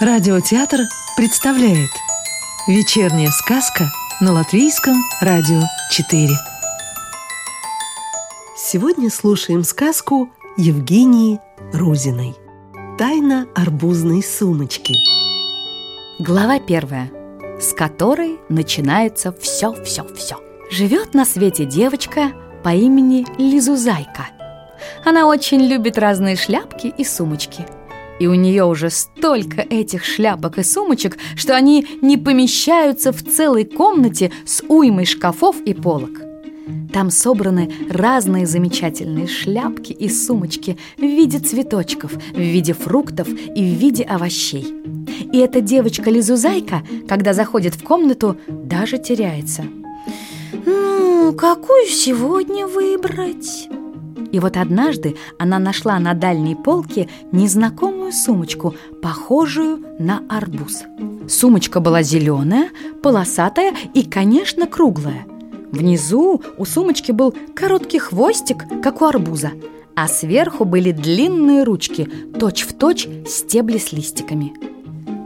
Радиотеатр представляет Вечерняя сказка на Латвийском радио 4 Сегодня слушаем сказку Евгении Рузиной Тайна арбузной сумочки Глава первая, с которой начинается все-все-все. Живет на свете девочка по имени Лизузайка. Она очень любит разные шляпки и сумочки. И у нее уже столько этих шляпок и сумочек, что они не помещаются в целой комнате с уймой шкафов и полок. Там собраны разные замечательные шляпки и сумочки в виде цветочков, в виде фруктов и в виде овощей. И эта девочка-лизузайка, когда заходит в комнату, даже теряется. «Ну, какую сегодня выбрать?» И вот однажды она нашла на дальней полке незнакомую сумочку, похожую на арбуз. Сумочка была зеленая, полосатая и, конечно, круглая. Внизу у сумочки был короткий хвостик, как у арбуза, а сверху были длинные ручки, точь-в-точь точь стебли с листиками.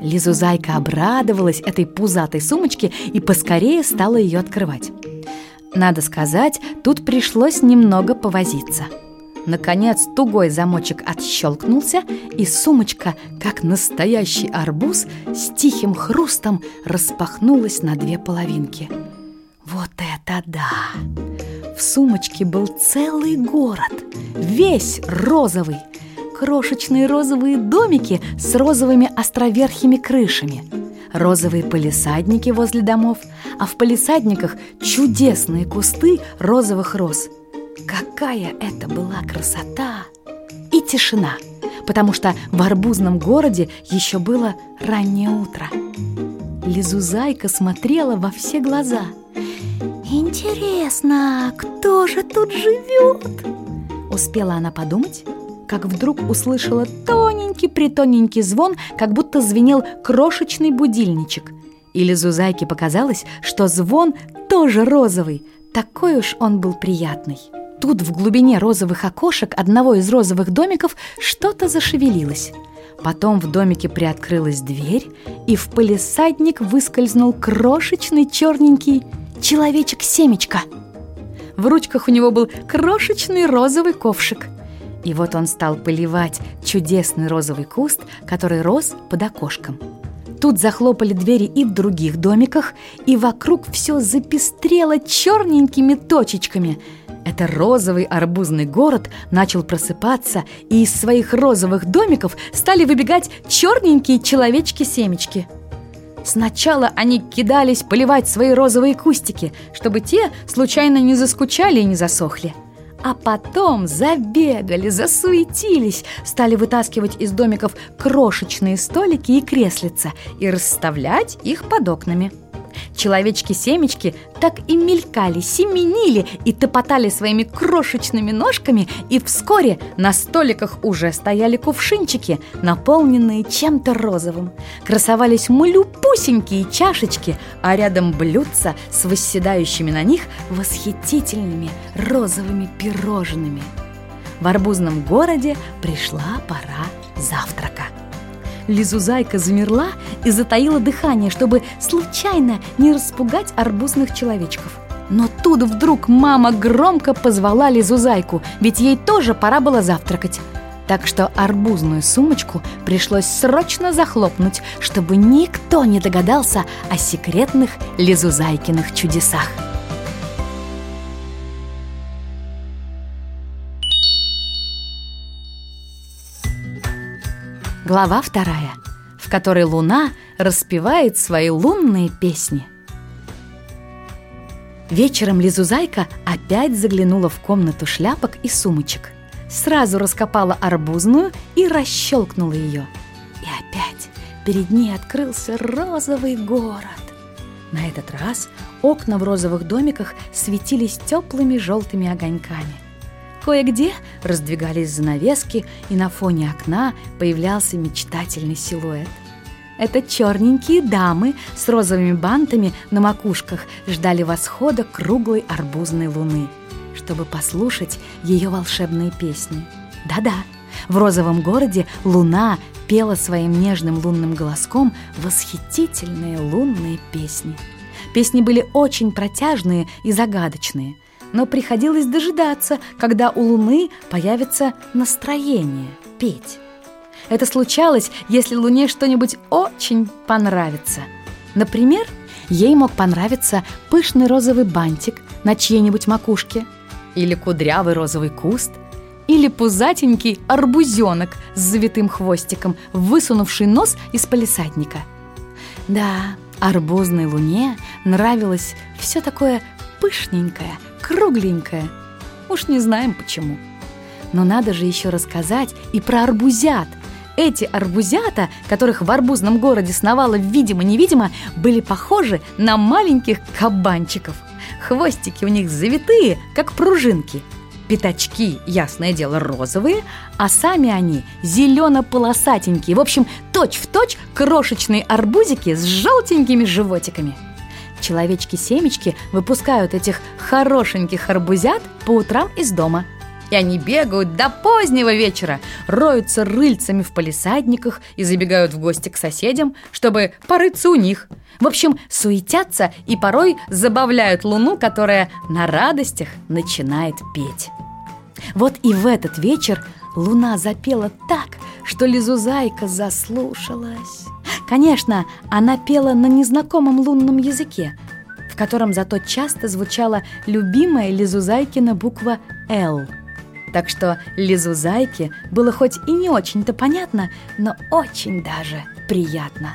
Лизузайка обрадовалась этой пузатой сумочке и поскорее стала ее открывать. Надо сказать, тут пришлось немного повозиться. Наконец тугой замочек отщелкнулся, и сумочка, как настоящий арбуз, с тихим хрустом распахнулась на две половинки. Вот это да! В сумочке был целый город, весь розовый. Крошечные розовые домики с розовыми островерхими крышами – розовые полисадники возле домов, а в полисадниках чудесные кусты розовых роз. Какая это была красота! И тишина, потому что в арбузном городе еще было раннее утро. Лизузайка смотрела во все глаза. «Интересно, кто же тут живет?» Успела она подумать, как вдруг услышала тоненький-притоненький звон, как будто звенел крошечный будильничек. Или Зузайке показалось, что звон тоже розовый, такой уж он был приятный. Тут в глубине розовых окошек одного из розовых домиков что-то зашевелилось. Потом в домике приоткрылась дверь, и в полисадник выскользнул крошечный черненький человечек-семечко. В ручках у него был крошечный розовый ковшик – и вот он стал поливать чудесный розовый куст, который рос под окошком. Тут захлопали двери и в других домиках, и вокруг все запестрело черненькими точечками. Это розовый арбузный город начал просыпаться, и из своих розовых домиков стали выбегать черненькие человечки-семечки. Сначала они кидались поливать свои розовые кустики, чтобы те случайно не заскучали и не засохли. А потом забегали, засуетились, стали вытаскивать из домиков крошечные столики и креслица и расставлять их под окнами. Человечки-семечки так и мелькали, семенили и топотали своими крошечными ножками, и вскоре на столиках уже стояли кувшинчики, наполненные чем-то розовым. Красовались малюпусенькие чашечки, а рядом блюдца с восседающими на них восхитительными розовыми пирожными. В арбузном городе пришла пора завтрака. Лизузайка замерла и затаила дыхание, чтобы случайно не распугать арбузных человечков. Но тут вдруг мама громко позвала Лизузайку, ведь ей тоже пора было завтракать. Так что арбузную сумочку пришлось срочно захлопнуть, чтобы никто не догадался о секретных Лизузайкиных чудесах. Глава вторая, в которой Луна распевает свои лунные песни. Вечером Лизузайка опять заглянула в комнату шляпок и сумочек. Сразу раскопала арбузную и расщелкнула ее. И опять перед ней открылся розовый город. На этот раз окна в розовых домиках светились теплыми желтыми огоньками. Кое-где раздвигались занавески, и на фоне окна появлялся мечтательный силуэт. Это черненькие дамы с розовыми бантами на макушках ждали восхода круглой арбузной луны, чтобы послушать ее волшебные песни. Да-да, В розовом городе луна пела своим нежным лунным голоском восхитительные лунные песни. Песни были очень протяжные и загадочные, но приходилось дожидаться, когда у луны появится настроение петь. Это случалось, если луне что-нибудь очень понравится. Например, ей мог понравиться пышный розовый бантик на чьей-нибудь макушке, или кудрявый розовый куст, или пузатенький арбузенок с завитым хвостиком, высунувший нос из палисадника. Да, арбузной луне нравилось все такое пышненькое, кругленькое. Уж не знаем почему. Но надо же еще рассказать и про арбузят. Эти арбузята, которых в арбузном городе сновало видимо-невидимо, были похожи на маленьких кабанчиков. Хвостики у них завитые, как пружинки – Пятачки, ясное дело, розовые, а сами они зелено-полосатенькие. В общем, точь-в-точь крошечные арбузики с желтенькими животиками. Человечки-семечки выпускают этих хорошеньких арбузят по утрам из дома. И они бегают до позднего вечера, роются рыльцами в палисадниках и забегают в гости к соседям, чтобы порыться у них. В общем, суетятся и порой забавляют луну, которая на радостях начинает петь. Вот и в этот вечер луна запела так, что Лизузайка заслушалась. Конечно, она пела на незнакомом лунном языке, в котором зато часто звучала любимая Лизузайкина буква «Л». Так что Лизузайке было хоть и не очень-то понятно, но очень даже приятно.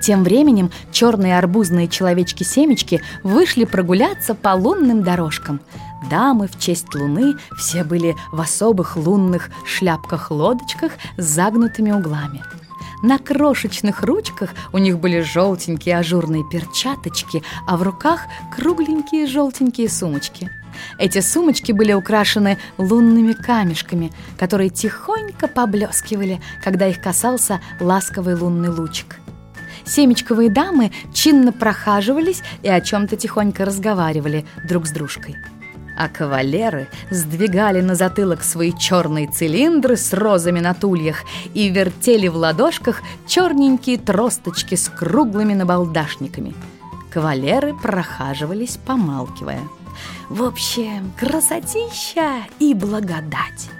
Тем временем черные арбузные человечки-семечки вышли прогуляться по лунным дорожкам – Дамы в честь луны все были в особых лунных шляпках-лодочках с загнутыми углами. На крошечных ручках у них были желтенькие ажурные перчаточки, а в руках кругленькие желтенькие сумочки. Эти сумочки были украшены лунными камешками, которые тихонько поблескивали, когда их касался ласковый лунный лучик. Семечковые дамы чинно прохаживались и о чем-то тихонько разговаривали друг с дружкой а кавалеры сдвигали на затылок свои черные цилиндры с розами на тульях и вертели в ладошках черненькие тросточки с круглыми набалдашниками. Кавалеры прохаживались, помалкивая. В общем, красотища и благодать.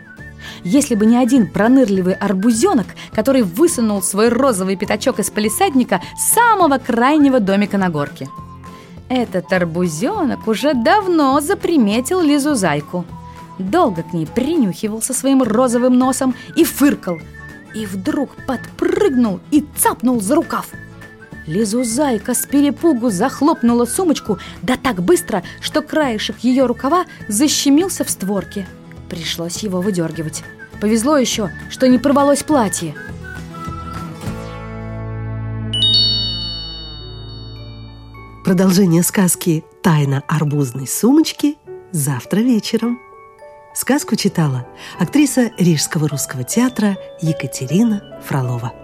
Если бы не один пронырливый арбузенок, который высунул свой розовый пятачок из палисадника самого крайнего домика на горке – этот арбузенок уже давно заприметил Лизу Зайку. Долго к ней принюхивался своим розовым носом и фыркал. И вдруг подпрыгнул и цапнул за рукав. Лизу Зайка с перепугу захлопнула сумочку, да так быстро, что краешек ее рукава защемился в створке. Пришлось его выдергивать. Повезло еще, что не порвалось платье. Продолжение сказки «Тайна арбузной сумочки» завтра вечером. Сказку читала актриса Рижского русского театра Екатерина Фролова.